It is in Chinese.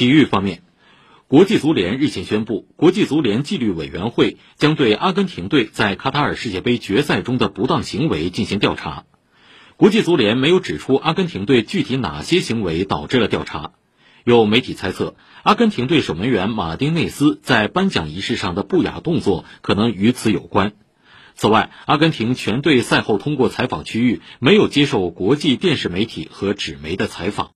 体育方面国际足联日前宣布国际足联纪律委员会将对阿根廷队在卡塔尔世界杯决赛中的不当行为进行调查。国际足联没有指出阿根廷队具体哪些行为导致了调查。有媒体猜测阿根廷队守门员马丁内斯在颁奖仪式上的不雅动作可能与此有关。此外阿根廷全队赛后通过采访区域没有接受国际电视媒体和纸媒的采访。